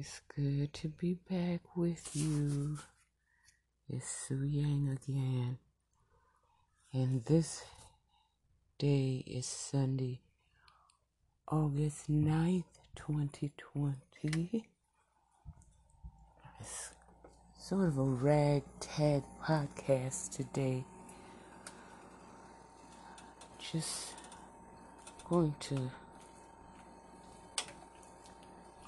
It's good to be back with you. It's Su Yang again. And this day is Sunday, August 9th, 2020. It's sort of a ragtag podcast today. Just going to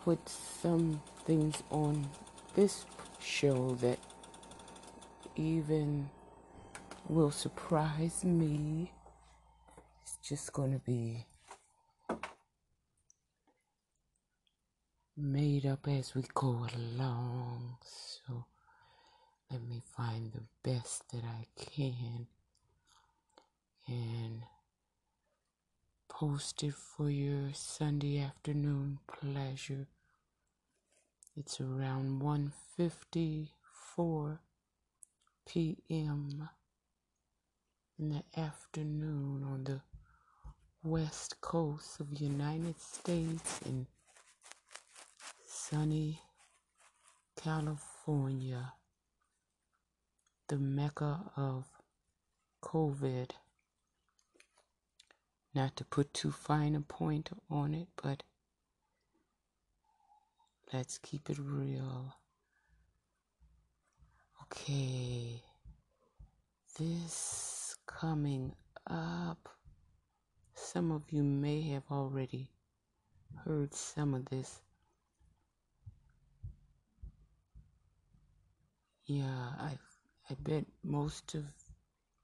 put some things on this show that even will surprise me. It's just going to be made up as we go along. So let me find the best that I can and post it for your Sunday afternoon pleasure. It's around 1:54 p.m. in the afternoon on the west coast of United States in sunny California, the mecca of COVID. Not to put too fine a point on it, but Let's keep it real. Okay. This coming up, some of you may have already heard some of this. Yeah, I I bet most of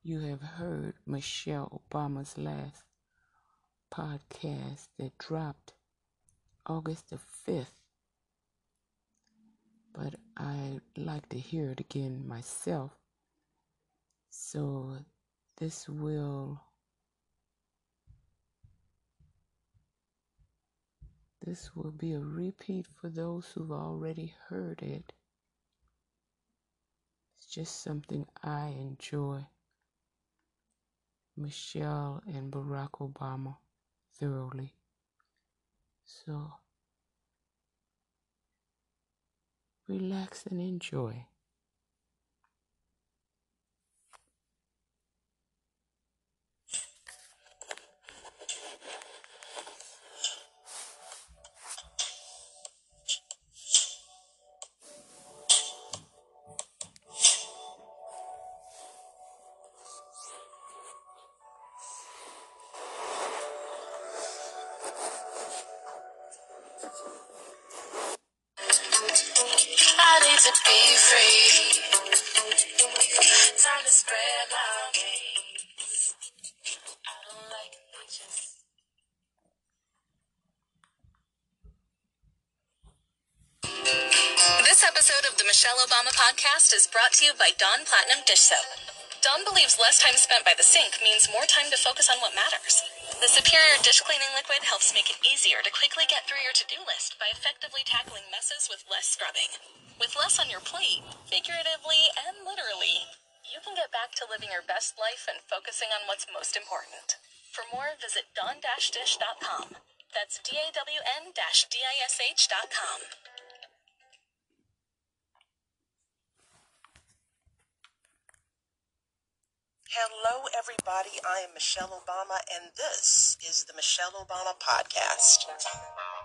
you have heard Michelle Obama's last podcast that dropped August the 5th but I'd like to hear it again myself. So this will this will be a repeat for those who've already heard it. It's just something I enjoy. Michelle and Barack Obama thoroughly. So relax and enjoy. Michelle Obama podcast is brought to you by Dawn Platinum Dish Soap. Dawn believes less time spent by the sink means more time to focus on what matters. The superior dish cleaning liquid helps make it easier to quickly get through your to do list by effectively tackling messes with less scrubbing. With less on your plate, figuratively and literally, you can get back to living your best life and focusing on what's most important. For more, visit dawn-dish.com. That's D-A-W-N-D-I-S-H.com. Hello, everybody. I am Michelle Obama, and this is the Michelle Obama Podcast.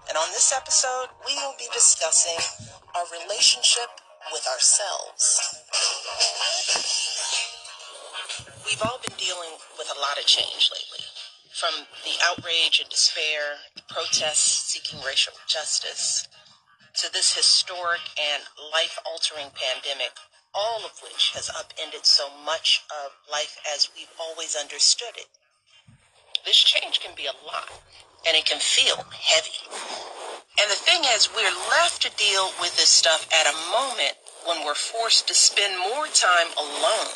And on this episode, we will be discussing our relationship with ourselves. We've all been dealing with a lot of change lately. From the outrage and despair, the protests seeking racial justice, to this historic and life altering pandemic all of which has upended so much of life as we've always understood it. This change can be a lot, and it can feel heavy. And the thing is, we're left to deal with this stuff at a moment when we're forced to spend more time alone,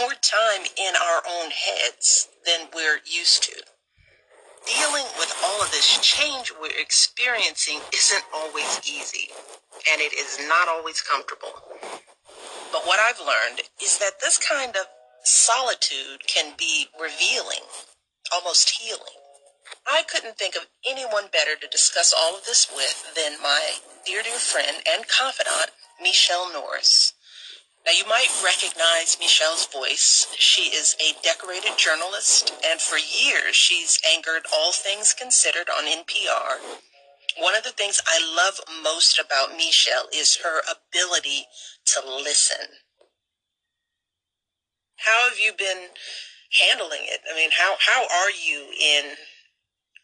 more time in our own heads than we're used to. Dealing with all of this change we're experiencing isn't always easy, and it is not always comfortable. But what I've learned is that this kind of solitude can be revealing, almost healing. I couldn't think of anyone better to discuss all of this with than my dear, dear friend and confidant, Michele Norris. Now, you might recognize Michele's voice. She is a decorated journalist, and for years she's anchored All Things Considered on NPR. One of the things I love most about Michele is her ability to listen. How have you been handling it? I mean, how, how are you in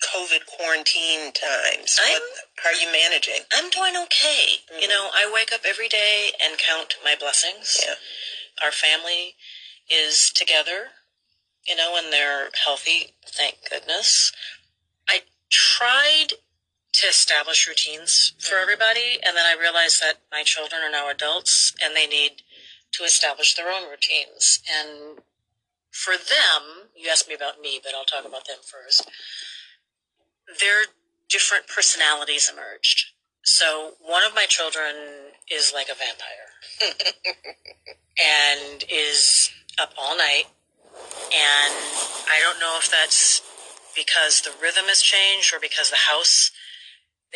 COVID quarantine times? I'm- What, how are you managing? I'm doing okay. Mm-hmm. You know, I wake up every day and count my blessings. Yeah. Our family is together, you know, and they're healthy, thank goodness. I tried to establish routines Mm-hmm. for everybody, and then I realized that my children are now adults and they need to establish their own routines. And for them, you asked me about me, but I'll talk about them first. Their different personalities emerged. So one of my children is like a vampire and is up all night. And I don't know if that's because the rhythm has changed or because the house,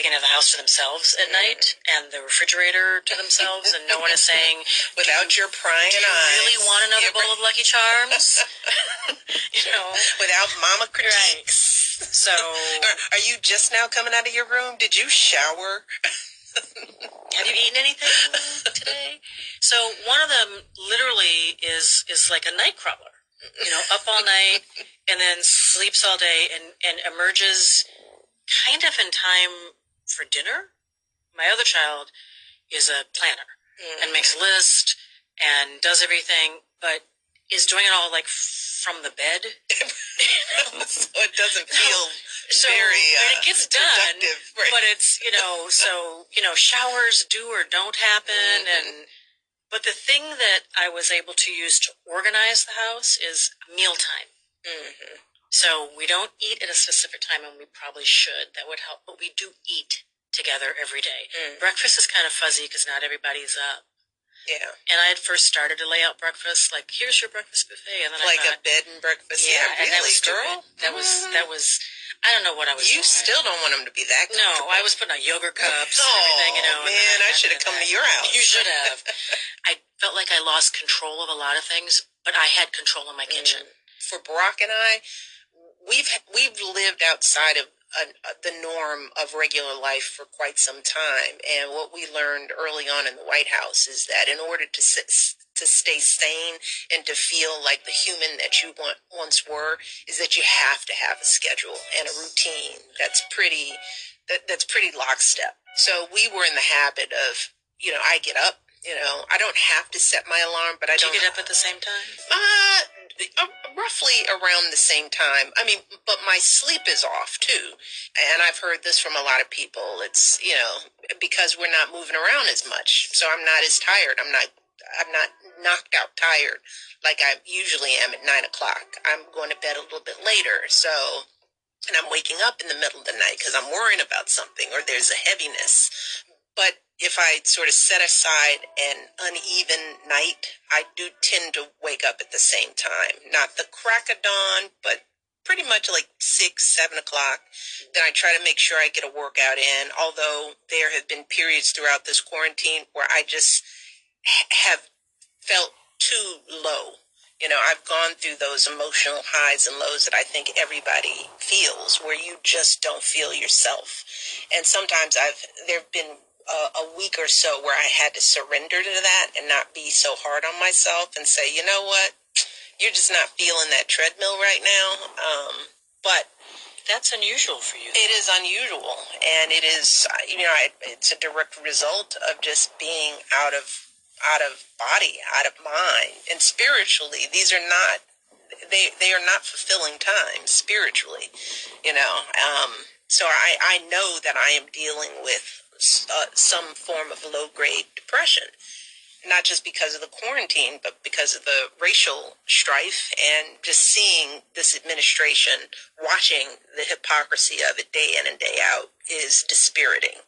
they can have the house to themselves at night and the refrigerator to themselves, and no one is saying, Without your prying Do you eyes. really want another bowl of Lucky Charms? you know, Without mama critiques. so Are, are you just now coming out of your room? Did you shower? have you eaten anything today? So one of them literally is is like a night crawler, you know, up all night and then sleeps all day and and emerges kind of in time for dinner. My other child is a planner and makes a list and does everything, but is doing it all like from the bed. so it doesn't feel So very uh, and it gets done, right? but it's you know so you know showers do or don't happen, Mm-hmm. and but the thing that I was able to use to organize the house is mealtime. Mhm. So we don't eat at a specific time, and we probably should. That would help, but we do eat together every day. Mm. Breakfast is kind of fuzzy because not everybody's up. Yeah, And I had first started to lay out breakfast, like here's your breakfast buffet, and then like I a thought, bed and breakfast. yeah, Yeah, and that really, was stupid. girl. That was that was. I don't know what I was. You doing. still don't want them to be that. No. I was putting out yogurt cups and Oh, everything, you know. and man, I should have come to your house. You should have. I felt like I lost control of a lot of things, but I had control in my kitchen. for Barack and I, we've we've lived outside of uh, uh, the norm of regular life for quite some time, and what we learned early on in the White House is that in order to to stay sane and to feel like the human that you want, once were, is that you have to have a schedule and a routine that's pretty that, that's pretty lockstep. So we were in the habit of, you know, I get up. You know, I don't have to set my alarm, but I Did don't you get up at the same time? uh, Uh, roughly around the same time. I mean, but my sleep is off too. And I've heard this from a lot of people. It's, you know, because we're not moving around as much. So I'm not as tired. I'm not, I'm not knocked out tired like I usually am at nine o'clock. I'm going to bed a little bit later. So, and I'm waking up in the middle of the night because I'm worrying about something or there's a heaviness. But if I sort of set aside an uneven night, I do tend to wake up at the same time. Not the crack of dawn, but pretty much like six, seven o'clock. Then I try to make sure I get a workout in. Although there have been periods throughout this quarantine where I just have felt too low. You know, I've gone through those emotional highs and lows that I think everybody feels, where you just don't feel yourself. And sometimes I've there've been a, a week or so where I had to surrender to that and not be so hard on myself and say, you know what, you're just not feeling that treadmill right now. Um, but That's unusual for you. it is unusual, and it is you know I, it's a direct result of just being out of out of body, out of mind, and spiritually. These are not they they are not fulfilling times spiritually, you know. Um, so I I know that I am dealing with uh, some form of low grade depression not just because of the quarantine, but because of the racial strife and just seeing this administration, watching the hypocrisy of it day in and day out is dispiriting.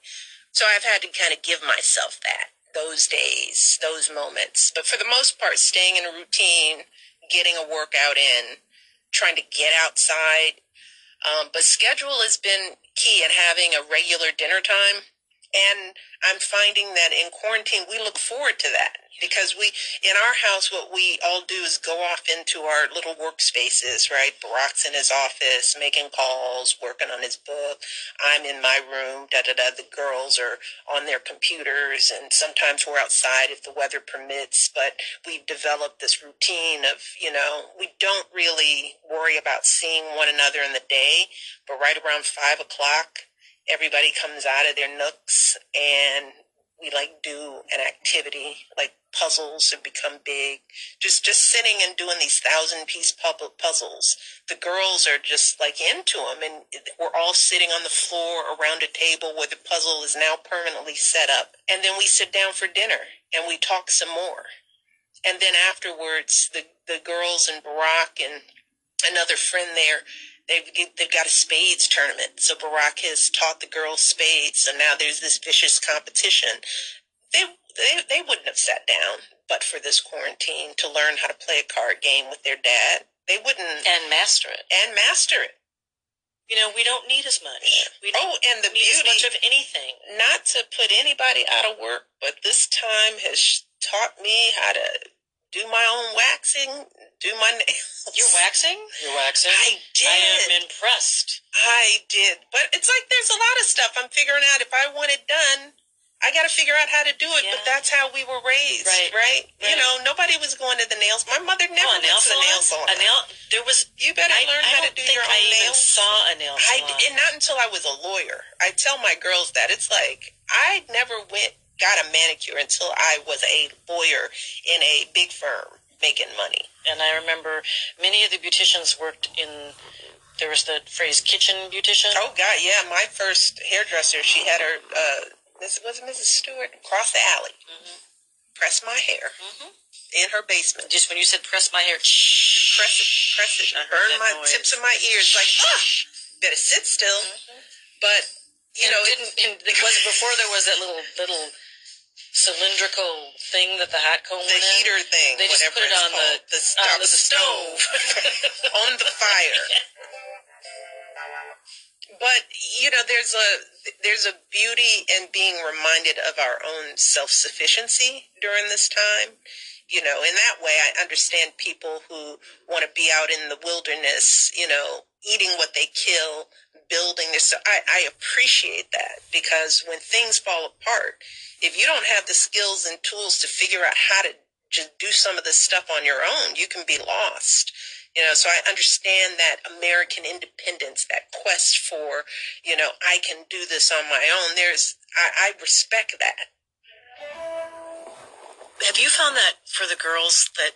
So I've had to kind of give myself that, those days, those moments. But for the most part, staying in a routine, getting a workout in, trying to get outside. Um, but schedule has been key and having a regular dinner time And I'm finding that in quarantine, we look forward to that because we, in our house, what we all do is go off into our little workspaces, right? Barack's in his office making calls, working on his book. I'm in my room, da da da. The girls are on their computers, and sometimes we're outside if the weather permits. But we've developed this routine of, you know, we don't really worry about seeing one another in the day, but right around five o'clock, everybody comes out of their nooks and we like do an activity like puzzles have become big. Just just sitting and doing these thousand piece puzzles. The girls are just like into them and we're all sitting on the floor around a table where the puzzle is now permanently set up. And then we sit down for dinner and we talk some more. And then afterwards the the girls and barack and another friend there they've they've got a spades tournament. So Barack has taught the girls spades, so now there's this vicious competition. They they they wouldn't have sat down but for this quarantine to learn how to play a card game with their dad. They wouldn't and master it and master it. You know, we don't need as much. We don't oh, and the need beauty, as much of anything. Not to put anybody out of work, but this time has taught me how to do my own waxing, do my nails. You're waxing? You're waxing? I did. I am impressed. I did. But it's like there's a lot of stuff I'm figuring out. If I want it done, I got to figure out how to do it. Yeah. But that's how we were raised, right. right? right? You know, nobody was going to the nails. My mother never oh, went nail to the nail salon. A nail, there was. You better I, learn I how to do your own I nails. I saw a nail salon. I, and not until I was a lawyer. I tell my girls that it's like I never went got a manicure until I was a lawyer in a big firm making money. And I remember many of the beauticians worked in. There was the phrase kitchen beautician. Oh God, yeah. My first hairdresser, she had her. Uh, this was Mrs. Stewart across the alley. Mm-hmm. Press my hair mm-hmm. in her basement. Just when you said press my hair, shh, press it, press it, I burn my noise. tips of my ears like ah. Better sit still. Mm-hmm. But you and know, it didn't. It, it was before there was that little little cylindrical thing that the hot comb the heater in. thing they just put it on the, the, on the stove, on the fire. But you know there's a there's a beauty in being reminded of our own self-sufficiency during this time. You know in that way i understand people who want to be out in the wilderness you know eating what they kill building this I, I appreciate that because when things fall apart if you don't have the skills and tools to figure out how to just do some of this stuff on your own, you can be lost. You know, so I understand that American independence, that quest for, you know, I can do this on my own. There's, I, I respect that. Have you found that for the girls that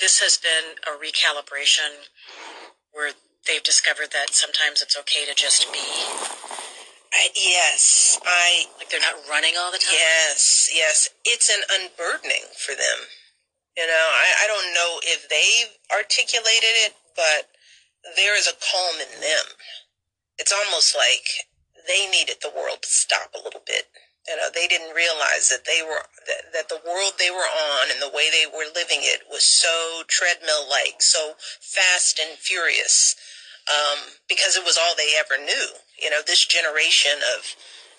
this has been a recalibration where they've discovered that sometimes it's okay to just be? I, yes, I like they're not running all the time. Yes, yes, it's an unburdening for them. You know, I, I don't know if they've articulated it, but there is a calm in them. It's almost like they needed the world to stop a little bit. You know, they didn't realize that they were that, that the world they were on and the way they were living it was so treadmill like, so fast and furious um, because it was all they ever knew. You know, this generation of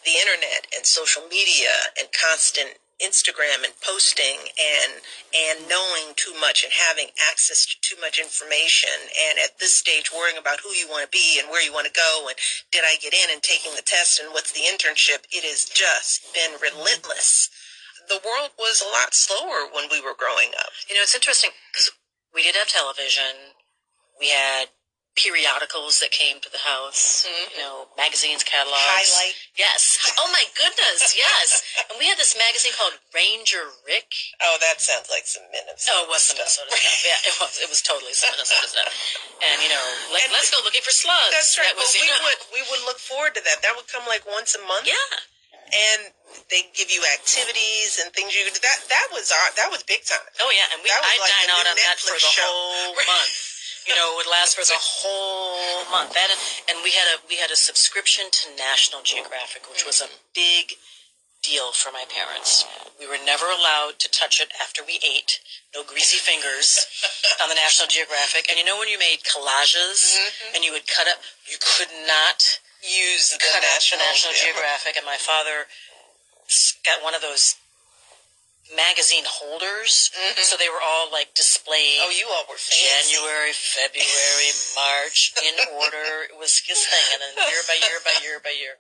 the internet and social media and constant Instagram and posting and and knowing too much and having access to too much information and at this stage worrying about who you want to be and where you want to go and did I get in and taking the test and what's the internship it has just been relentless the world was a lot slower when we were growing up you know it's interesting because we did have television we had periodicals that came to the house, mm-hmm. you know, magazines, catalogs. Highlight. Yes. Oh my goodness, yes. and we had this magazine called Ranger Rick. Oh, that sounds like some Minnesota. Stuff. Oh, it was some Minnesota stuff. Yeah, it was. It was totally some Minnesota stuff. And you know, let, us go looking for slugs. That's right. That was, well, we know. would we would look forward to that. That would come like once a month. Yeah. And they give you activities and things you that that was our that was big time. Oh yeah, and we I like dine out on that for the show. whole month you know, it would last for a whole month. That and we had a we had a subscription to National Geographic, which was a big deal for my parents. We were never allowed to touch it after we ate. No greasy fingers on the National Geographic. And you know when you made collages mm-hmm. and you would cut up, you could not use the cut National, the National Geographic. And my father got one of those magazine holders, Mhm. so they were all like displayed. Oh, you all were fancy. January, February, March in order. It was his thing, and then year by year by year by year.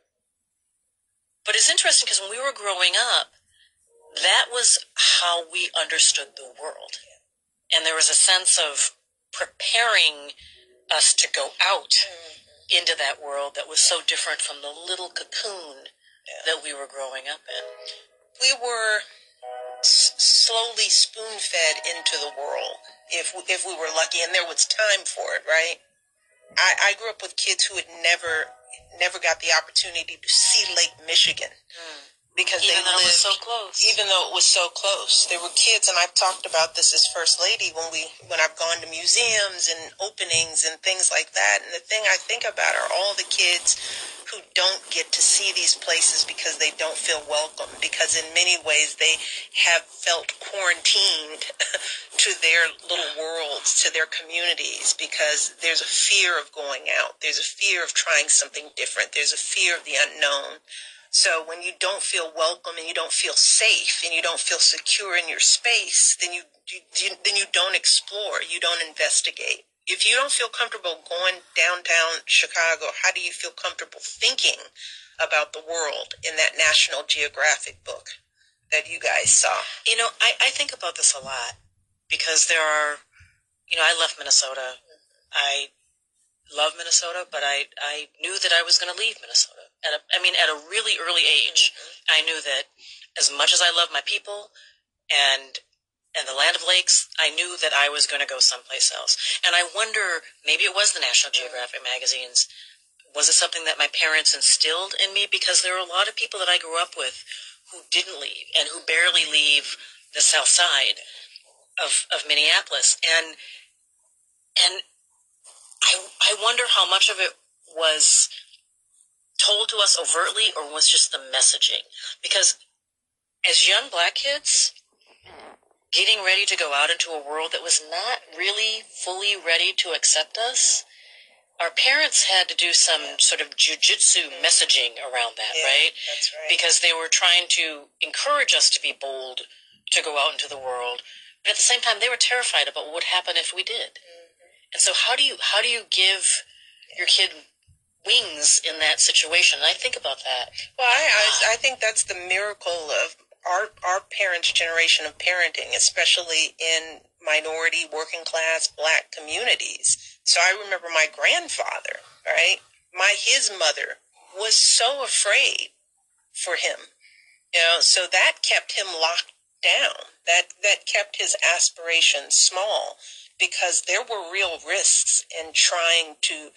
But it's interesting because when we were growing up, that was how we understood the world. And there was a sense of preparing us to go out into that world that was so different from the little cocoon that we were growing up in. we were slowly spoon fed into the world if if we were lucky and there was time for it right? I, I grew up with kids who had never never got the opportunity to see lake michigan mm. Because Even they though it lived was so close. even though it was so close. There were kids and i've talked about this as first lady when we when i've gone to museums and openings and things like that. And the thing i think about are all the kids who don't get to see these places because they don't feel welcome because in many ways they have felt quarantined to their little worlds to their communities because there's a fear of going out. There's a fear of trying something different. There's a fear of the unknown so when you don't feel welcome and you don't feel safe and you don't feel secure in your space, then you, you, then you don't explore, you don't investigate. If you don't feel comfortable going downtown Chicago, how do you feel comfortable thinking about the world in that National Geographic book that you guys saw? You know, I, I think about this a lot because there are, you know, I left Minnesota. Mm-hmm. I love Minnesota, but I, I knew that I was going to leave Minnesota. At a, I mean, at a really early age, mm-hmm. I knew that as much as I love my people and and the land of lakes, I knew that I was going to go someplace else. And I wonder, maybe it was the National mm-hmm. Geographic magazines. Was it something that my parents instilled in me? Because there are a lot of people that I grew up with who didn't leave and who barely leave the south side of, of Minneapolis. And, and I, I wonder how much of it was told to us overtly or was just the messaging. Because as young black kids, getting ready to go out into a world that was not really fully ready to accept us, our parents had to do some sort of jujitsu messaging around that, right? That's right. because they were trying to encourage us to be bold to go out into the world but at the same time they were terrified about what would happen if we did mm-hmm. and so how do you how do you give your kid wings in that situation and i think about that Well, I, I, ah. I think that's the miracle of our our parents' generation of parenting, especially in minority, working class, black communities. So I remember my grandfather, right? My his mother was so afraid for him, you know. So that kept him locked down. That that kept his aspirations small because there were real risks in trying to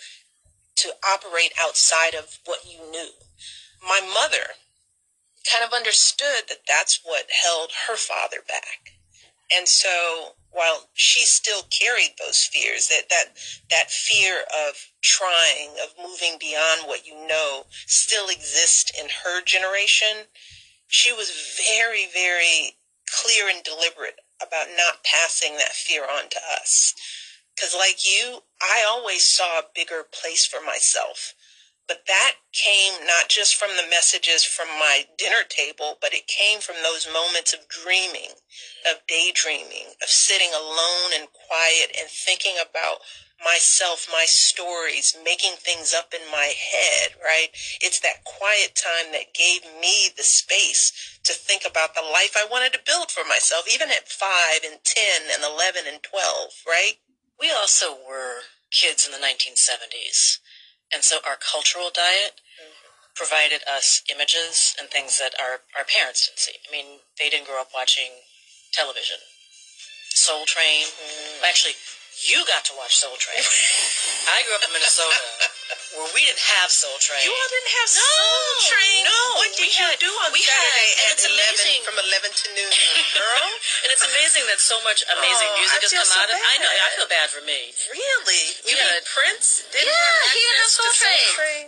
to operate outside of what you knew. My mother kind of understood that that's what held her father back. And so while she still carried those fears, that, that, that fear of trying, of moving beyond what you know still exists in her generation, she was very, very clear and deliberate about not passing that fear on to us. Because, like you, I always saw a bigger place for myself. But that came not just from the messages from my dinner table, but it came from those moments of dreaming, of daydreaming, of sitting alone and quiet and thinking about myself, my stories, making things up in my head, right? It's that quiet time that gave me the space to think about the life I wanted to build for myself, even at five and 10 and 11 and 12, right? We also were kids in the 1970s and so our cultural diet mm-hmm. provided us images and things that our, our parents didn't see. I mean they didn't grow up watching television. Soul train. Mm-hmm. Actually you got to watch soul train i grew up in minnesota where we didn't have soul train You all didn't have No, Soul Train. no, What did you had- do on we Saturday had- at it's 11 amazing. from 11 to noon, girl? and it's amazing that so much amazing Oh, music I has come so out of I know I feel bad for me really? You We mean had- Prince didn't Yeah, he didn't have Soul to Train.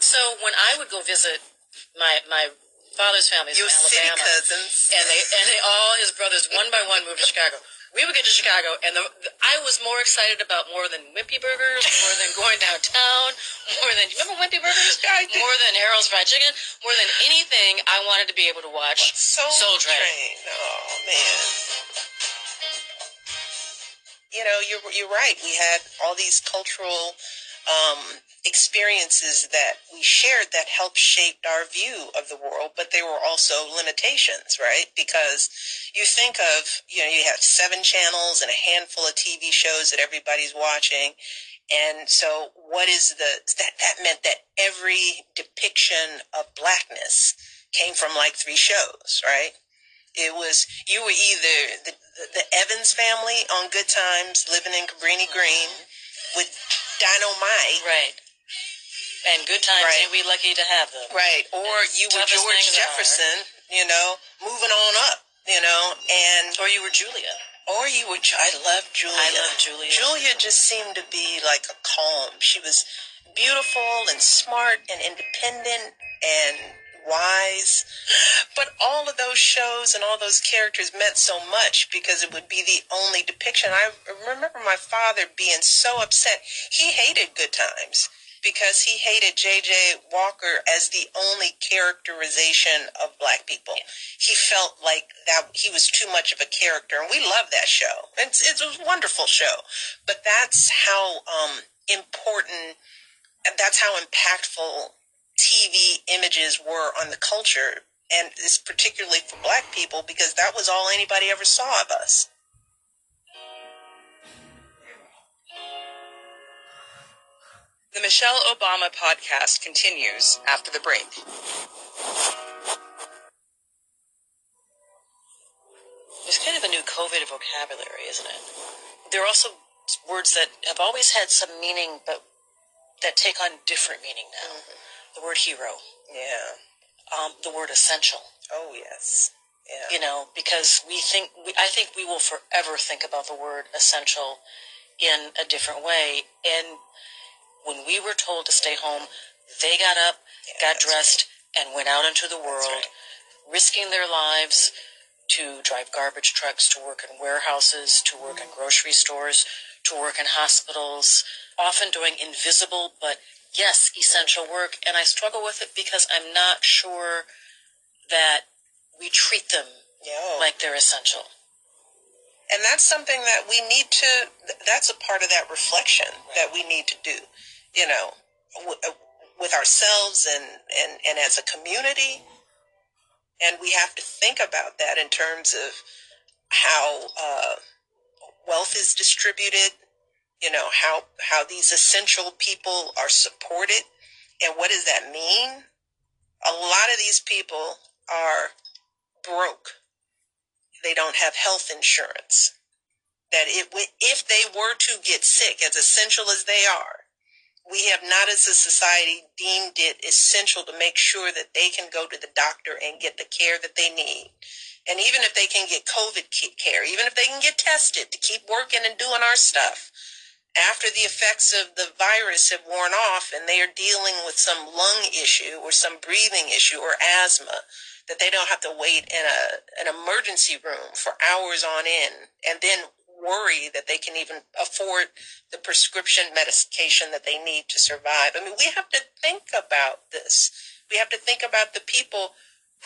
So when I would go visit my my father's family Your from city Alabama, cousins. and they and they all his brothers one by one moved to Chicago. We would get to Chicago, and the, the, I was more excited about more than Wimpy Burgers, more than going downtown, more than you remember Wimpy Burgers, more than Harold's Fried Chicken, more than anything. I wanted to be able to watch Soul, Soul Train. Train. Oh man. You know, you're you're right. We had all these cultural um, experiences that we shared that helped shape our view of the world, but there were also limitations, right? Because you think of, you know, you have seven channels and a handful of TV shows that everybody's watching. And so what is the, that, that meant that every depiction of blackness came from like three shows, right? It was, you were either the, the, the Evans family on Good Times living in Cabrini Green with Dynamite, right. And good times, Right. ain't we lucky to have them? right? Or you were George things are- Jefferson, you know, moving on up, you know, and Or you were Julia. or you were. I love Julia. I love Julia. Julia just seemed to be like a calm. She was beautiful and smart and independent and wise. But all of those shows and all those characters meant so much because it would be the only depiction. I remember my father being so upset. He hated Good Times because he hated J.J. Walker as the only characterization of black people. He felt like that he was too much of a character, and we love that show. It's it's a wonderful show, but that's how um, important and that's how impactful TV images were on the culture, and it's particularly for black people because that was all anybody ever saw of us. The Michelle Obama podcast continues after the break. There's kind of a new COVID vocabulary, isn't it? There are also words that have always had some meaning, but that take on different meaning now. Mm-hmm. The word hero, Yeah. um, the word essential. Oh yes. Yeah. You know, because we think, we, I think we will forever think about the word essential in a different way. And when we were told to stay home, they got up, got that's dressed, and went out into the world, right. risking their lives to drive garbage trucks, to work in warehouses, to work in grocery stores, to work in hospitals, often doing invisible but yes, essential work. And I struggle with it because I'm not sure that we treat them like they're essential. and that's something that we need to that's a part of that reflection that we need to do you know uh, with ourselves and and and as a community and we have to think about that in terms of how uh, wealth is distributed you know how how these essential people are supported and what does that mean a lot of these people are broke they don't have health insurance. That if we, if they were to get sick, as essential as they are, we have not as a society deemed it essential to make sure that they can go to the doctor and get the care that they need. And even if they can get COVID care, even if they can get tested to keep working and doing our stuff, after the effects of the virus have worn off and they are dealing with some lung issue or some breathing issue or asthma, that they don't have to wait in a an emergency room for hours on end and then worry that they can even afford the prescription medication that they need to survive. I mean, we have to think about this. We have to think about the people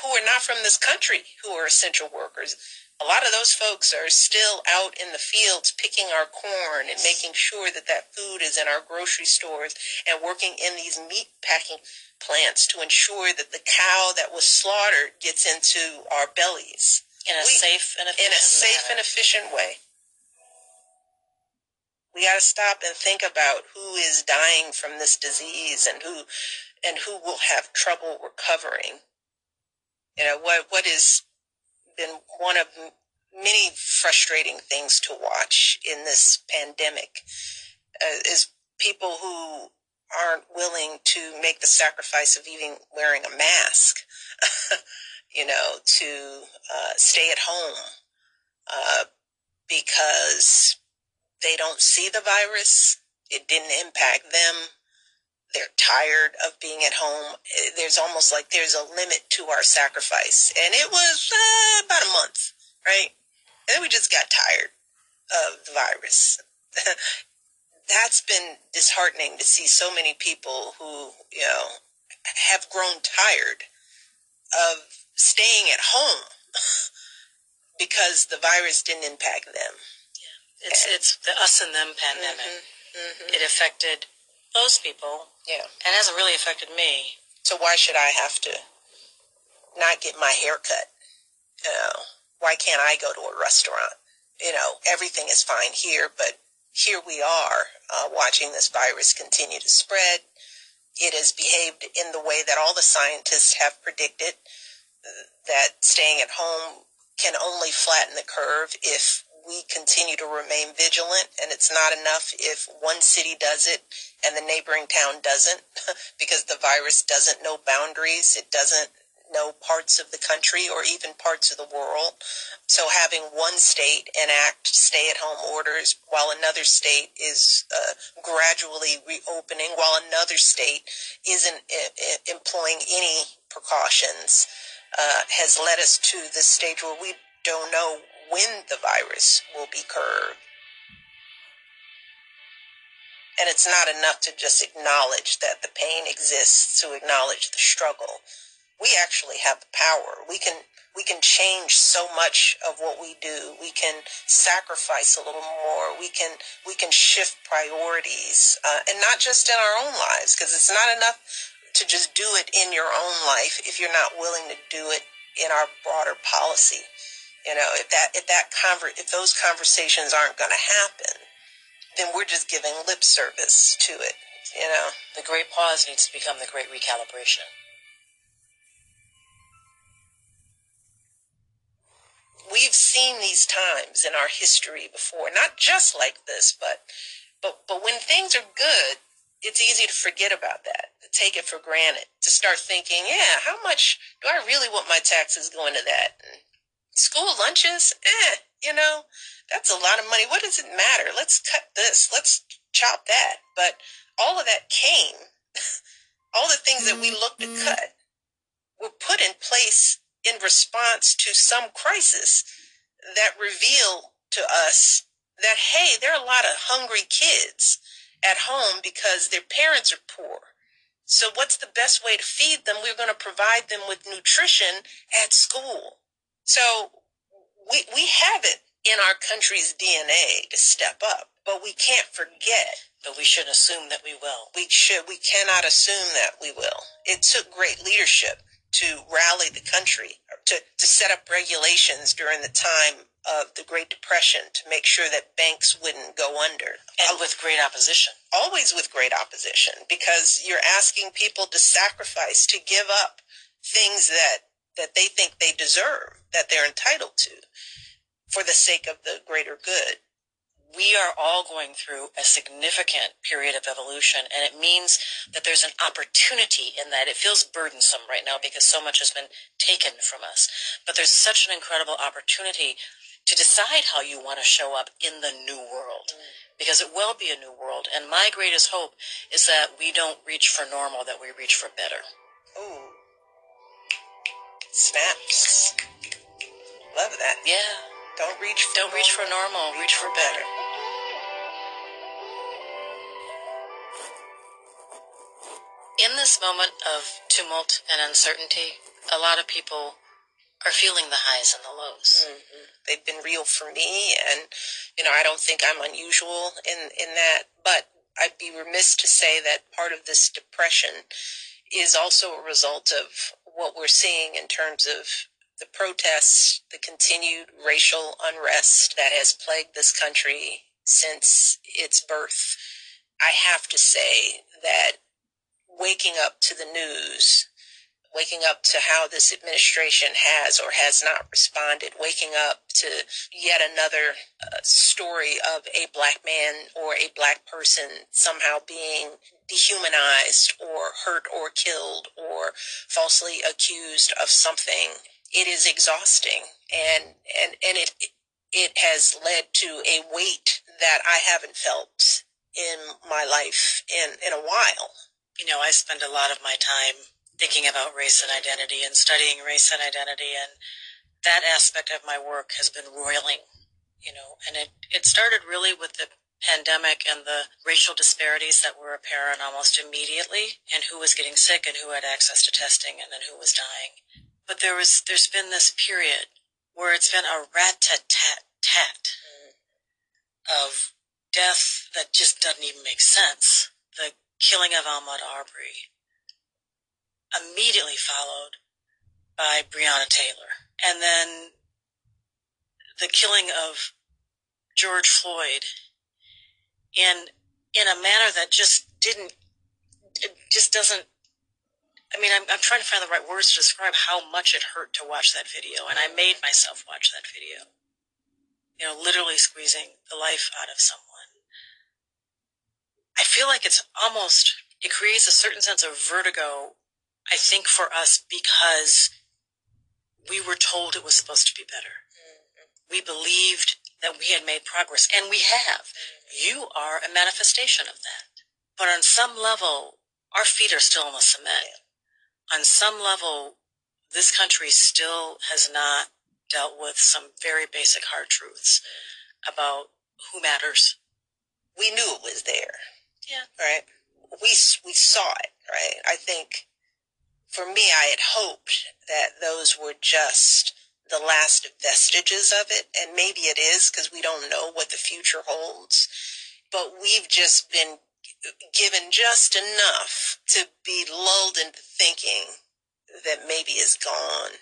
who are not from this country who are essential workers. A lot of those folks are still out in the fields picking our corn and making sure that that food is in our grocery stores and working in these meat packing plants to ensure that the cow that was slaughtered gets into our bellies In a We- safe and efficient in a safe and efficient way. We got to stop and think about who is dying from this disease and who and who will have trouble recovering. You know what what has been one of many frustrating things to watch in this pandemic uh, is people who aren't willing to make the sacrifice of even wearing a mask, you know, to uh, stay at home uh, because they don't see the virus. It didn't impact them. They're tired of being at home. Eh, There's almost like there's a limit to our sacrifice. And it was uh, about a month, right? And then we just got tired of the virus. That's been disheartening to see so many people who, you know, have grown tired of staying at home because the virus didn't impact them. It's it's the us and them pandemic. Mm-hmm. It affected most people Yeah. and it hasn't really affected me. So why should I have to not get my hair cut? You know, why can't I go to a restaurant? You know, everything is fine here, but here we are uh, watching this virus continue to spread. It has behaved in the way that all the scientists have predicted uh, that staying at home can only flatten the curve if we continue to remain vigilant and it's not enough if one city does it and the neighboring town doesn't because the virus doesn't know boundaries it doesn't know parts of the country or even parts of the world. So having one state enact stay at home orders while another state is uh, gradually reopening while another state isn't uh, uh, employing any precautions uh, has led us to this stage where we don't know when the virus will be curbed. And it's not enough to just acknowledge that the pain exists to acknowledge the struggle. We actually have the power. We can we can change so much of what we do. We can sacrifice a little more. We can we can shift priorities, uh, and not just in our own lives, because it's not enough to just do it in your own life if you're not willing to do it in our broader policy. You know, if that if that conver- if those conversations aren't going to happen, then we're just giving lip service to it. You know, The great pause needs to become the great recalibration. we've seen these times in our history before, not just like this, but but but when things are good, it's easy to forget about that, to take it for granted, to start thinking, yeah, how much do I really want my taxes going to that? And school lunches, eh, you know, that's a lot of money. What does it matter? Let's cut this, let's chop that. But all of that came, all the things that we looked to cut were put in place in response to some crisis that reveal to us that hey, there are a lot of hungry kids at home because their parents are poor. So what's the best way to feed them? We're going to provide them with nutrition at school. So we we have it in our country's DNA to step up, but we can't forget But we shouldn't assume that we will. we should we cannot assume that we will it took great leadership to rally the country to, to set up regulations during the time of the great depression to make sure that banks wouldn't go under And with great opposition. always with great opposition because you're asking people to sacrifice to give up things that that they think they deserve that they're entitled to for the sake of the greater good we are all going through a significant period of evolution, and it means that there's an opportunity in that. It feels burdensome right now because so much has been taken from us, but there's such an incredible opportunity to decide how you want to show up in the new world. Mm. Because it will be a new world, and my greatest hope is that we don't reach for normal, that we reach for better. ooh snaps. Love that. Yeah, don't reach for don't reach for normal, reach for better. In this moment of tumult and uncertainty, a lot of people are feeling the highs and the lows. Mm-hmm. they've been real for me and you know i don't think i'm unusual in in that but i'd be remiss to say that part of this depression is also a result of what we're seeing in terms of the protests the continued racial unrest that has plagued this country since its birth i have to say that waking up to the news waking up to how this administration has or has not responded, waking up to yet another uh, story of a black man or a black person somehow being dehumanized or hurt or killed or falsely accused of something. It is exhausting and, and, and it, it has led to a weight that I haven't felt in my life in, in a while. you know, I spend a lot of my time thinking about race and identity and studying race and identity, and that aspect of my work has been roiling, you know, and it, it started really with the pandemic and the racial disparities that were apparent almost immediately and who was getting sick and who had access to testing and then who was dying. But there was, there's been this period where it's been a rat tat tat tat of death that just doesn't even make sense. The killing of Ahmaud Arbery, immediately followed by Breonna Taylor, and then the killing of George Floyd in in a manner that just didn't it just doesn't I mean, I'm, I'm trying to find the right words to describe how much it hurt to watch that video, and I made myself watch that video. You know, literally squeezing the life out of someone. I feel like it's almost, it creates a certain sense of vertigo, I think, for us because we were told it was supposed to be better. Mm-hmm. We believed that we had made progress, and we have. Mm-hmm. You are a manifestation of that. But on some level, our feet are still on the cement. On some level, this country still has not dealt with some very basic hard truths mm-hmm. about who matters. We knew it was there, Yeah. right? We we saw it, right? I think for me, I had hoped that those were just the last vestiges of it, and maybe it is because we don't know what the future holds. But we've just been given just enough to be lulled into thinking that maybe is gone.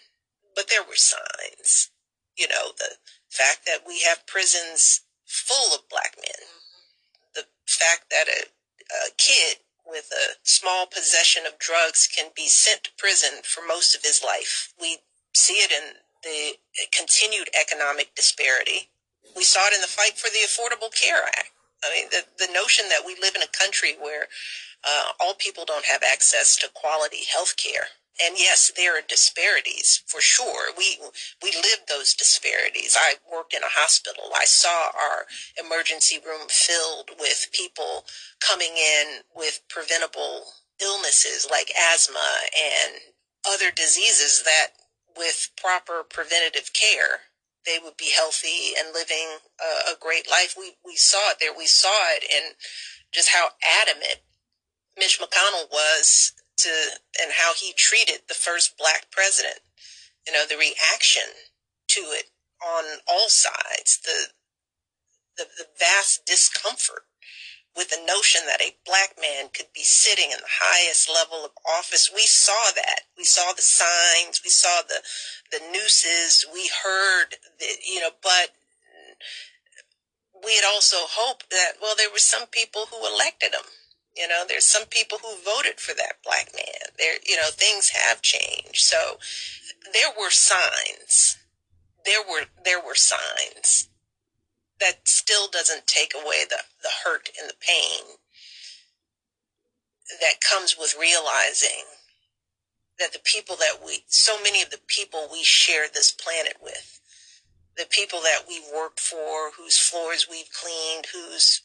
But there were signs. You know, the fact that we have prisons full of black men, mm-hmm. the fact that a, a kid with a small possession of drugs can be sent to prison for most of his life. We see it in the continued economic disparity. We saw it in the fight for the Affordable Care Act. I mean, the, the notion that we live in a country where uh, all people don't have access to quality health care. And yes, there are disparities for sure. We we lived those disparities. I worked in a hospital. I saw our emergency room filled with people coming in with preventable illnesses like asthma and other diseases that with proper preventative care they would be healthy and living a, a great life. We we saw it there. We saw it in just how adamant Mitch McConnell was to and how he treated the first black president. You know, the reaction to it on all sides, the the, the vast discomfort with the notion that a black man could be sitting in the highest level of office. We saw that. We saw the signs. We saw the the nooses. We heard the you know, but we had also hoped that well, there were some people who elected him. You know, there's some people who voted for that black man. There, you know, things have changed. So there were signs. There were there were signs that still doesn't take away the, the hurt and the pain that comes with realizing that the people that we, so many of the people we share this planet with, the people that we've worked for, whose floors we've cleaned, whose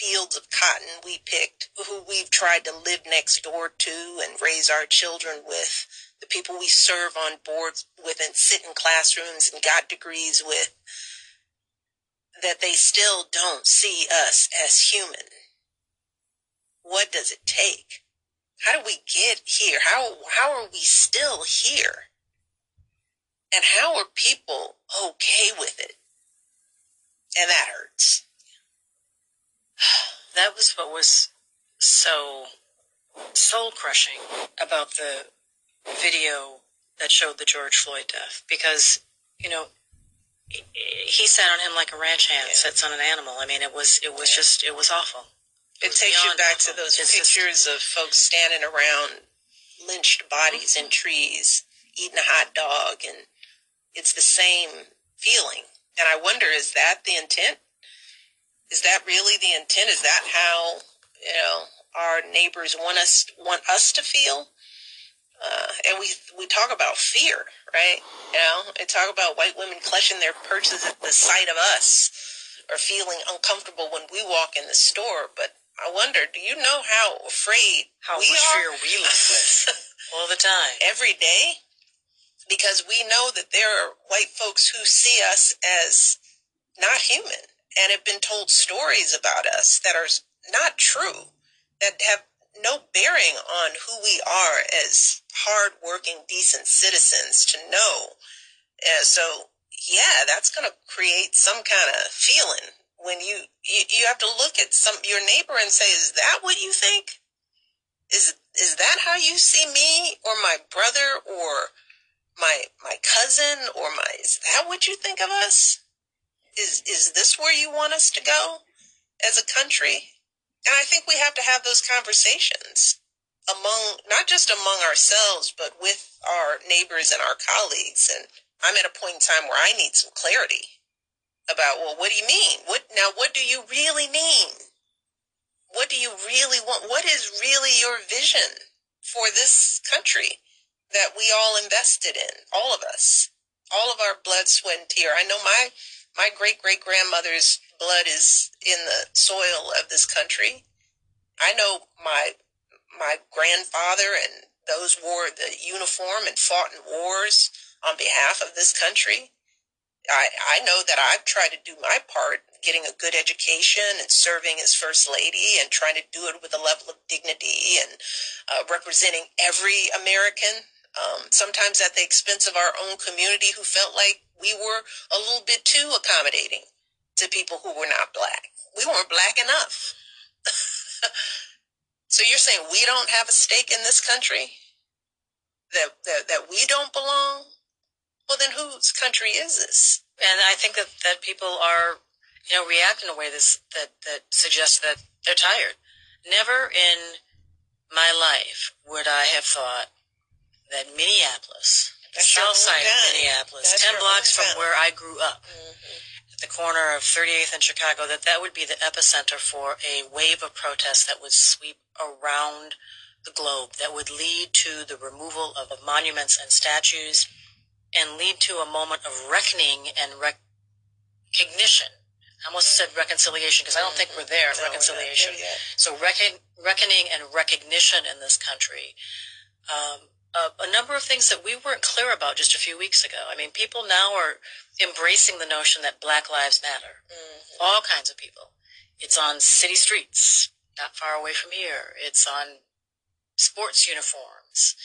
fields of cotton we picked, who we've tried to live next door to and raise our children with, the people we serve on boards with and sit in classrooms and got degrees with, that they still don't see us as human. What does it take? How do we get here? How, how are we still here? And how are people okay with it? And that hurts. That was what was so soul crushing about the video that showed the George Floyd death because, you know, he sat on him like a ranch hand Yeah. sits on an animal. I mean, it was it was just it was awful. It was takes you back to those It's just- pictures of folks standing around lynched bodies in mm-hmm. trees, eating a hot dog, and it's the same feeling. And I wonder, is that the intent? Is that really the intent? Is that how you know our neighbors want us want us to feel? Uh, and we we talk about fear, right? You know, and talk about white women clutching their purses at the sight of us, or feeling uncomfortable when we walk in the store. But I wonder, do you know how afraid How we much are fear we live with all the time. every day? Because we know that there are white folks who see us as not human and have been told stories about us that are not true, that have no bearing on who we are as hardworking, decent citizens to know. Uh, so, yeah, that's going to create some kind of feeling when you, you you have to look at some your neighbor and say, "Is that what you think? Is is that how you see me or my brother or my my cousin or my is that what you think of us? Is is this where you want us to go as a country?" And I think we have to have those conversations among not just among ourselves but with our neighbors and our colleagues. And I'm at a point in time where I need some clarity about well what do you mean? What now what do you really mean? What do you really want? What is really your vision for this country that we all invested in all of us? All of our blood sweat and tear. I know my my great great grandmother's blood is in the soil of this country. I know my my grandfather and those wore the uniform and fought in wars on behalf of this country. I, I know that I've tried to do my part, getting a good education and serving as First Lady and trying to do it with a level of dignity and uh, representing every American, um, sometimes at the expense of our own community who felt like we were a little bit too accommodating to people who were not black. We weren't black enough. so you're saying we don't have a stake in this country? That, that, that we don't belong? Well, then whose country is this? And I think that, that people are, you know, react in a way that, that suggests that they're tired. Never in my life would I have thought that Minneapolis, the south side of. Minneapolis, That's 10 blocks from where I grew up, Mm-hmm. at the corner of 38th and Chicago, that that would be the epicenter for a wave of protests that would sweep around the globe, that would lead to the removal of monuments and statues, and lead to a moment of reckoning and recognition. I almost said reconciliation because I don't think we're there at No, we're reconciliation. there. So reckon, reckoning and recognition in this country. Um, a, a number of things that we weren't clear about just a few weeks ago. I mean, people now are embracing the notion that Black Lives Matter. Mm-hmm. All kinds of people. It's on city streets, not far away from here. It's on sports uniforms.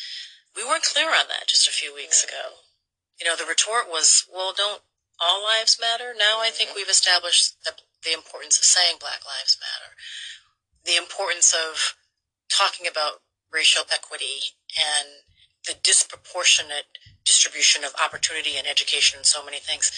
We weren't clear on that just a few weeks mm-hmm. ago. You know, the retort was, well, don't all lives matter? Now I think mm-hmm. we've established the, the importance of saying Black Lives Matter. The importance of talking about racial equity and the disproportionate distribution of opportunity and education and so many things.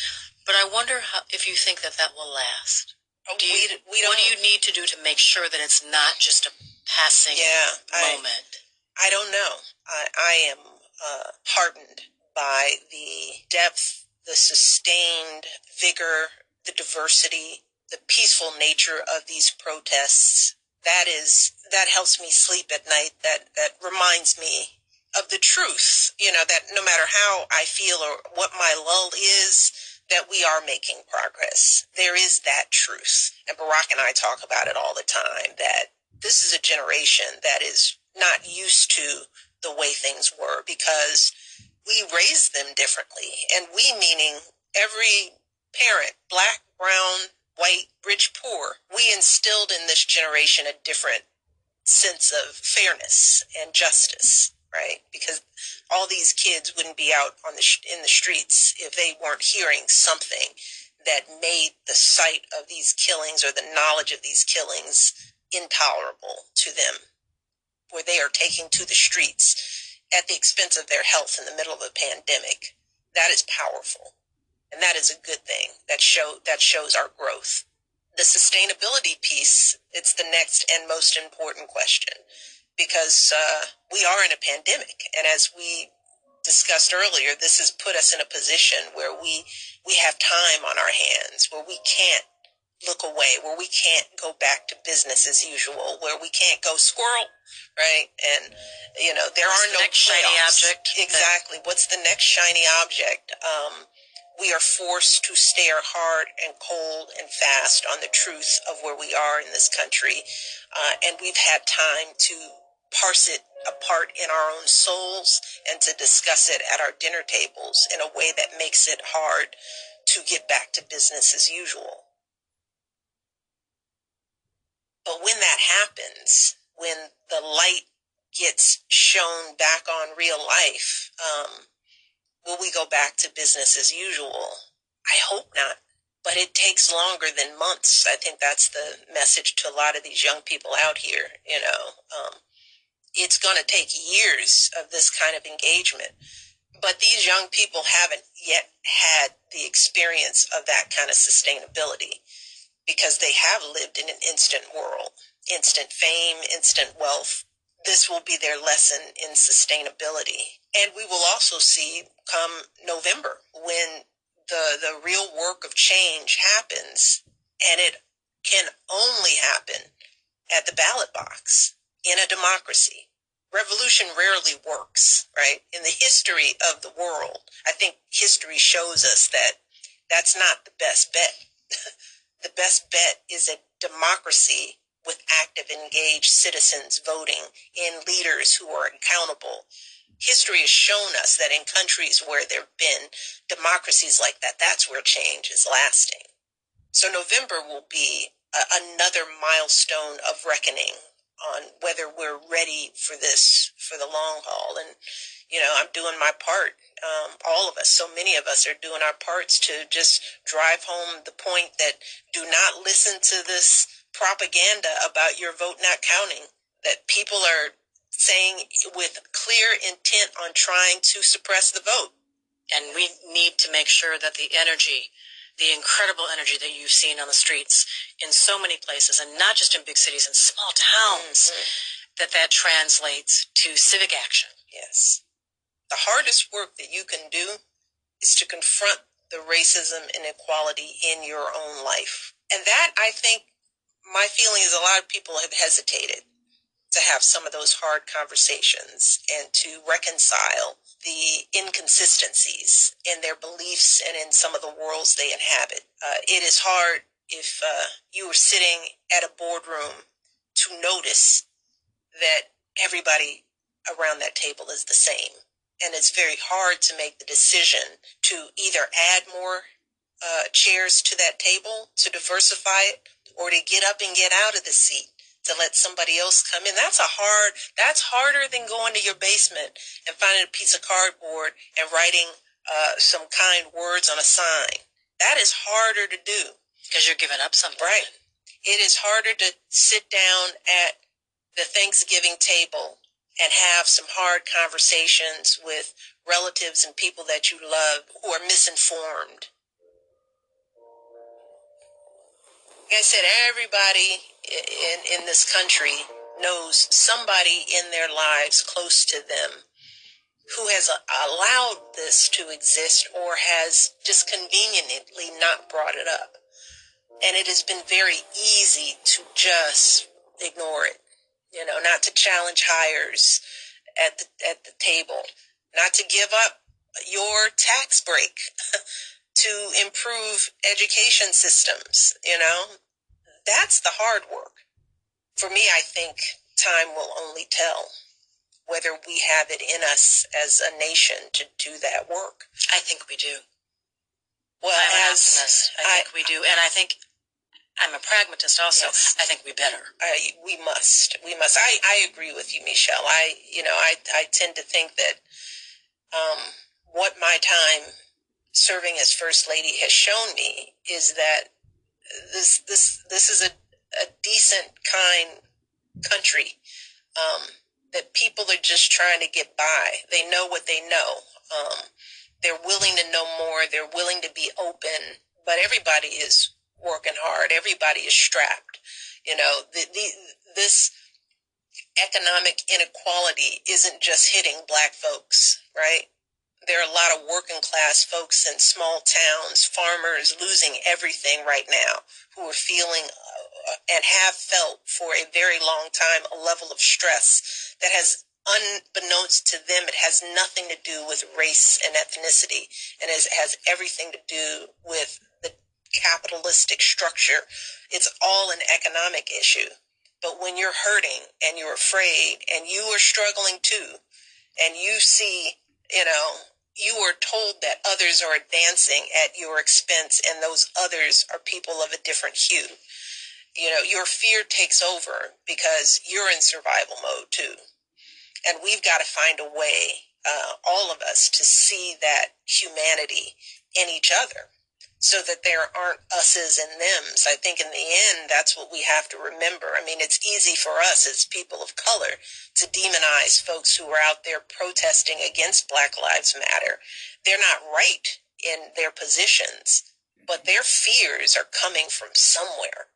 But I wonder how, if you think that that will last. Oh, Do you, we, we don't, what do you need to do to make sure that it's not just a passing Yeah, I- moment? I don't know. I, I am uh, heartened by the depth, the sustained vigor, the diversity, the peaceful nature of these protests. That is that helps me sleep at night. That that reminds me of the truth. You know that no matter how I feel or what my lull is, that we are making progress. There is that truth, and Barack and I talk about it all the time. That this is a generation that is not used to the way things were because we raised them differently. And we meaning every parent, black, brown, white, rich, poor, we instilled in this generation a different sense of fairness and justice, right? Because all these kids wouldn't be out on the sh- in the streets if they weren't hearing something that made the sight of these killings or the knowledge of these killings intolerable to them where they are taking to the streets at the expense of their health in the middle of a pandemic. That is powerful. And that is a good thing. That show that shows our growth. The sustainability piece, it's the next and most important question because uh, we are in a pandemic. And as we discussed earlier, this has put us in a position where we, we have time on our hands, where we can't look away, where we can't go back to business as usual, where we can't go squirrel, right? And you know there What's are the no next shiny object Exactly. What's the next shiny object? Um, we are forced to stare hard and cold and fast on the truth of where we are in this country. Uh, and we've had time to parse it apart in our own souls and to discuss it at our dinner tables in a way that makes it hard to get back to business as usual. But when that happens, when the light gets shown back on real life, um, will we go back to business as usual? I hope not. But it takes longer than months. I think that's the message to a lot of these young people out here. You know, um, it's going to take years of this kind of engagement. But these young people haven't yet had the experience of that kind of sustainability because they have lived in an instant world, instant fame, instant wealth, this will be their lesson in sustainability. And we will also see come November when the, the real work of change happens and it can only happen at the ballot box in a democracy. Revolution rarely works, right? In the history of the world, I think history shows us that that's not the best bet. the best bet is a democracy with active, engaged citizens voting in leaders who are accountable. History has shown us that in countries where there have been democracies like that, that's where change is lasting. So November will be a, another milestone of reckoning on whether we're ready for this for the long haul. And, you know, I'm doing my part. Um, all of us, so many of us are doing our parts to just drive home the point that do not listen to this propaganda about your vote not counting that people are saying with clear intent on trying to suppress the vote. And we need to make sure that the energy, the incredible energy that you've seen on the streets in so many places, and not just in big cities, in small towns, mm-hmm. that that translates to civic action. Yes. The hardest work that you can do is to confront the racism and inequality in your own life. And that, I think, my feeling is a lot of people have hesitated to have some of those hard conversations and to reconcile the inconsistencies in their beliefs and in some of the worlds they inhabit. Uh, it is hard if uh, you are sitting at a boardroom to notice that everybody around that table is the same. And it's very hard to make the decision to either add more uh, chairs to that table to diversify it or to get up and get out of the seat to let somebody else come in. That's a hard, that's harder than going to your basement and finding a piece of cardboard and writing uh, some kind words on a sign. That is harder to do. Because you're giving up something. Right. It is harder to sit down at the Thanksgiving table and have some hard conversations with relatives and people that you love who are misinformed Like I said, everybody in, in this country knows somebody in their lives close to them who has allowed this to exist or has just conveniently not brought it up. And it has been very easy to just ignore it, you know, not to challenge hires at the, at the table, not to give up your tax break to improve education systems, you know? That's the hard work. For me, I think time will only tell whether we have it in us as a nation to do that work. I think we do. Well, I'm as optimist. I think we do, and I think I'm a pragmatist also. Yes. I think we better. I, we must. We must. I, I agree with you, Michele. I, you know, I, I tend to think that um, what my time serving as first lady has shown me is that this this this is a, a decent kind country um, that people are just trying to get by. They know what they know. Um, they're willing to know more. They're willing to be open. But everybody is working hard. Everybody is strapped. You know, the, the, this economic inequality isn't just hitting black folks, right? There are a lot of working class folks in small towns, farmers losing everything right now who are feeling uh, and have felt for a very long time a level of stress that has unbeknownst to them, it has nothing to do with race and ethnicity, and it has everything to do with the capitalistic structure. It's all an economic issue. But when you're hurting and you're afraid and you are struggling too, and you see, you know, you are told that others are advancing at your expense and those others are people of a different hue. You know, your fear takes over because you're in survival mode too. And we've got to find a way, uh, all of us, to see that humanity in each other so that there aren't us's and thems. I think in the end, that's what we have to remember. I mean, it's easy for us as people of color to demonize folks who are out there protesting against Black Lives Matter. They're not right in their positions, but their fears are coming from somewhere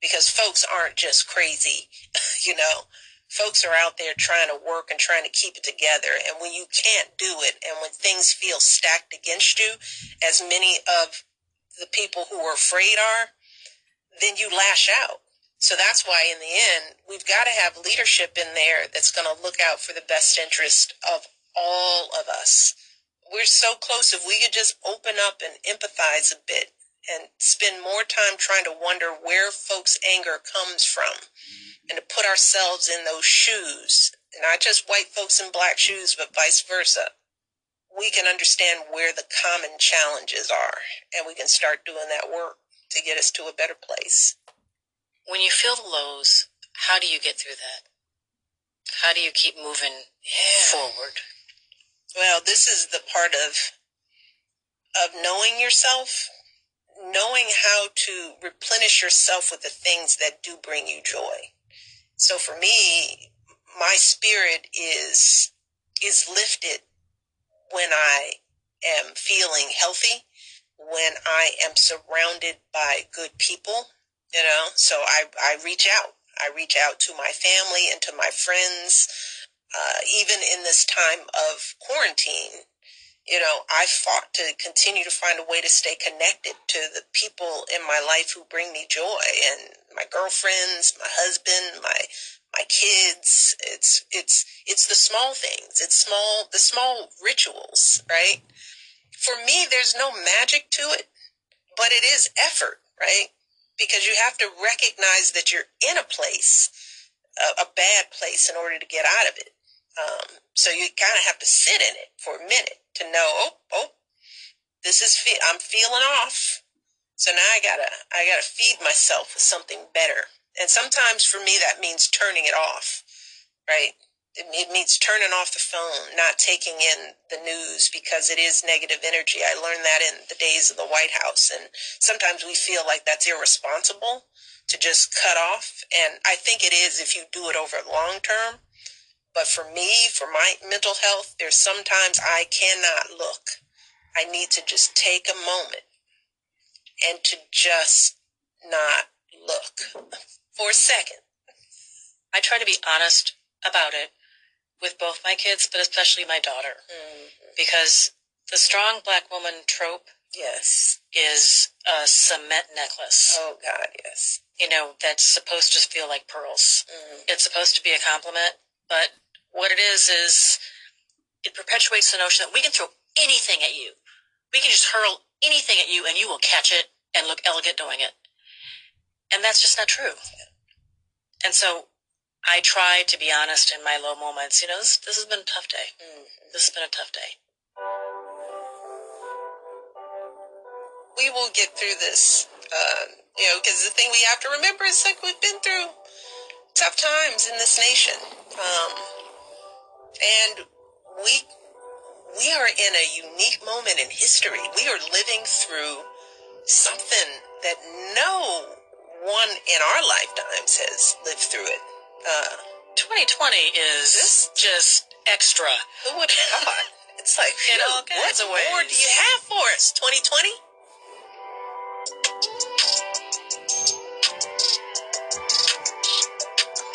because folks aren't just crazy, you know. Folks are out there trying to work and trying to keep it together. And when you can't do it and when things feel stacked against you, as many of the people who are afraid are, then you lash out. So that's why, in the end, we've got to have leadership in there that's going to look out for the best interest of all of us. We're so close. If we could just open up and empathize a bit and spend more time trying to wonder where folks' anger comes from and to put ourselves in those shoes, not just white folks in black shoes, but vice versa we can understand where the common challenges are and we can start doing that work to get us to a better place. When you feel the lows, how do you get through that? How do you keep moving yeah. forward? Well, this is the part of of knowing yourself, knowing how to replenish yourself with the things that do bring you joy. So for me, my spirit is is lifted when I am feeling healthy, when I am surrounded by good people, you know, so I, I reach out. I reach out to my family and to my friends. Uh, even in this time of quarantine, you know, I fought to continue to find a way to stay connected to the people in my life who bring me joy and my girlfriends, my husband, my my kids. It's it's it's the small things. It's small the small rituals, right? For me, there's no magic to it, but it is effort, right? Because you have to recognize that you're in a place, a, a bad place, in order to get out of it. Um, so you kind of have to sit in it for a minute to know, oh, oh, this is fe- I'm feeling off. So now I gotta I gotta feed myself with something better. And sometimes for me, that means turning it off, right? It, means turning off the phone, not taking in the news because it is negative energy. I learned that in the days of the White House. And sometimes we feel like that's irresponsible to just cut off. And I think it is if you do it over long term. But for me, for my mental health, there's sometimes I cannot look. I need to just take a moment and to just not look for a second. I try to be honest about it with both my kids, but especially my daughter, mm-hmm. because the strong black woman trope, yes, is a cement necklace. Oh God, yes. You know that's supposed to feel like pearls. Mm-hmm. It's supposed to be a compliment, but what it is is it perpetuates the notion that we can throw anything at you. We can just hurl anything at you, and you will catch it and look elegant doing it. And that's just not true. And so I try to be honest in my low moments. You know, this, this has been a tough day. Mm-hmm. This has been a tough day. We will get through this. Uh, you know, because the thing we have to remember is like we've been through tough times in this nation. Um, and we we are in a unique moment in history. We are living through something that no one in our lifetimes has lived through it. Uh, 2020 is this? just extra. Who would have thought? It's like, in all kinds what of ways. more do you have for us, 2020?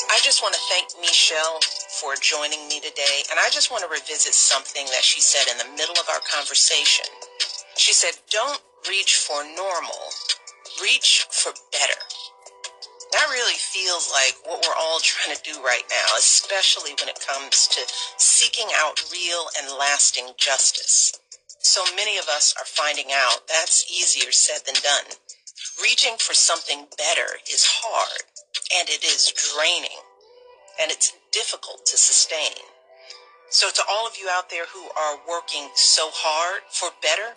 I just want to thank Michele for joining me today, and I just want to revisit something that she said in the middle of our conversation. She said, Don't reach for normal, reach for better. I really feels like what we're all trying to do right now, especially when it comes to seeking out real and lasting justice. So many of us are finding out that's easier said than done. Reaching for something better is hard and it is draining and it's difficult to sustain. So to all of you out there who are working so hard for better,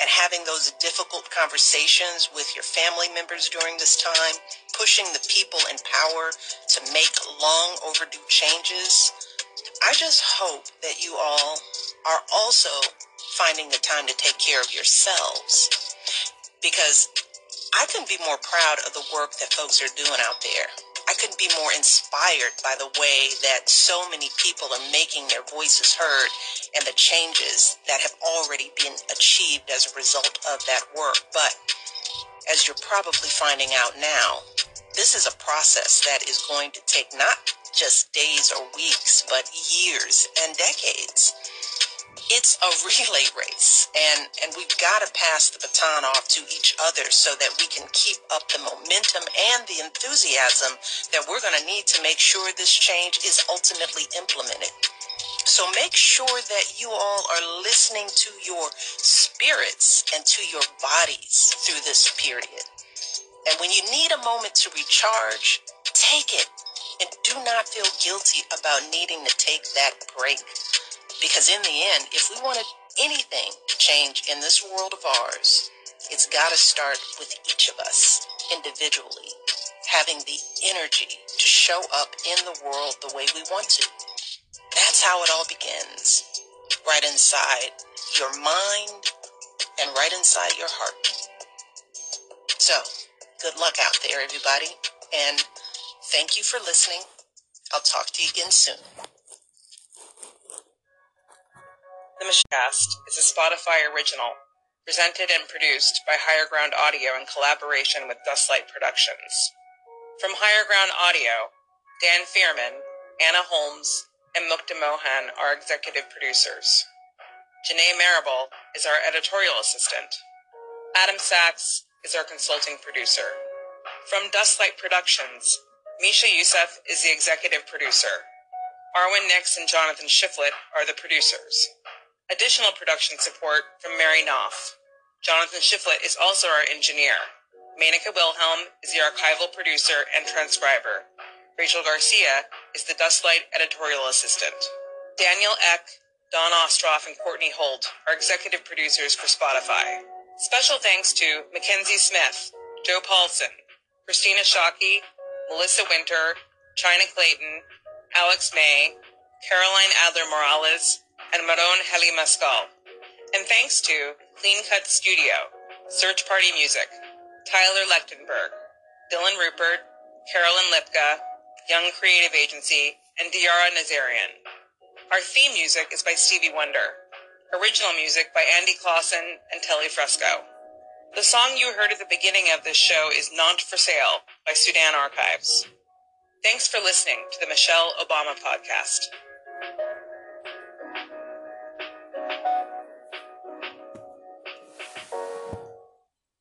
and having those difficult conversations with your family members during this time, pushing the people in power to make long overdue changes. I just hope that you all are also finding the time to take care of yourselves because I couldn't be more proud of the work that folks are doing out there. I couldn't be more inspired by the way that so many people are making their voices heard and the changes that have already been achieved as a result of that work. But as you're probably finding out now, this is a process that is going to take not just days or weeks, but years and decades it's a relay race and and we've got to pass the baton off to each other so that we can keep up the momentum and the enthusiasm that we're going to need to make sure this change is ultimately implemented. So make sure that you all are listening to your spirits and to your bodies through this period. And when you need a moment to recharge take it. And do not feel guilty about needing to take that break because in the end, if we wanted anything to change in this world of ours, it's got to start with each of us individually, having the energy to show up in the world the way we want to. That's how it all begins, right inside your mind and right inside your heart. So, good luck out there, everybody, and thank you for listening. I'll talk to you again soon. The Mishcast is a Spotify original, presented and produced by Higher Ground Audio in collaboration with Dustlight Productions. From Higher Ground Audio, Dan Fierman, Anna Holmes, and Mukta Mohan are executive producers. Janae Marable is our editorial assistant. Adam Sachs is our consulting producer. From Dustlight Productions, Misha Euceph is the executive producer. Arwen Nicks and Jonathan Shiflett are the producers. Additional production support from Mary Knopf. Jonathan Shiflett is also our engineer. Manika Wilhelm is the archival producer and transcriber. Rachel Garcia is the Dustlight editorial assistant. Daniel Ek, Dawn Ostroff, and Courtney Holt are executive producers for Spotify. Special thanks to Mackenzie Smith, Joe Paulsen, Christina Shockey, Melissa Winter, Chynna Clayton, Alex May, Caroline Adler Morales, and Maron Heli Mascal. And thanks to Clean Cut Studio, Search Party Music, Tyler Lechtenberg, Dylan Rupert, Carolyn Lipka, Young Creative Agency, and Diara Nazarian. Our theme music is by Stevie Wonder. Original music by Andy Clausen and Telly Fresco. The song you heard at the beginning of this show is Not for Sale by Sudan Archives. Thanks for listening to the Michelle Obama Podcast.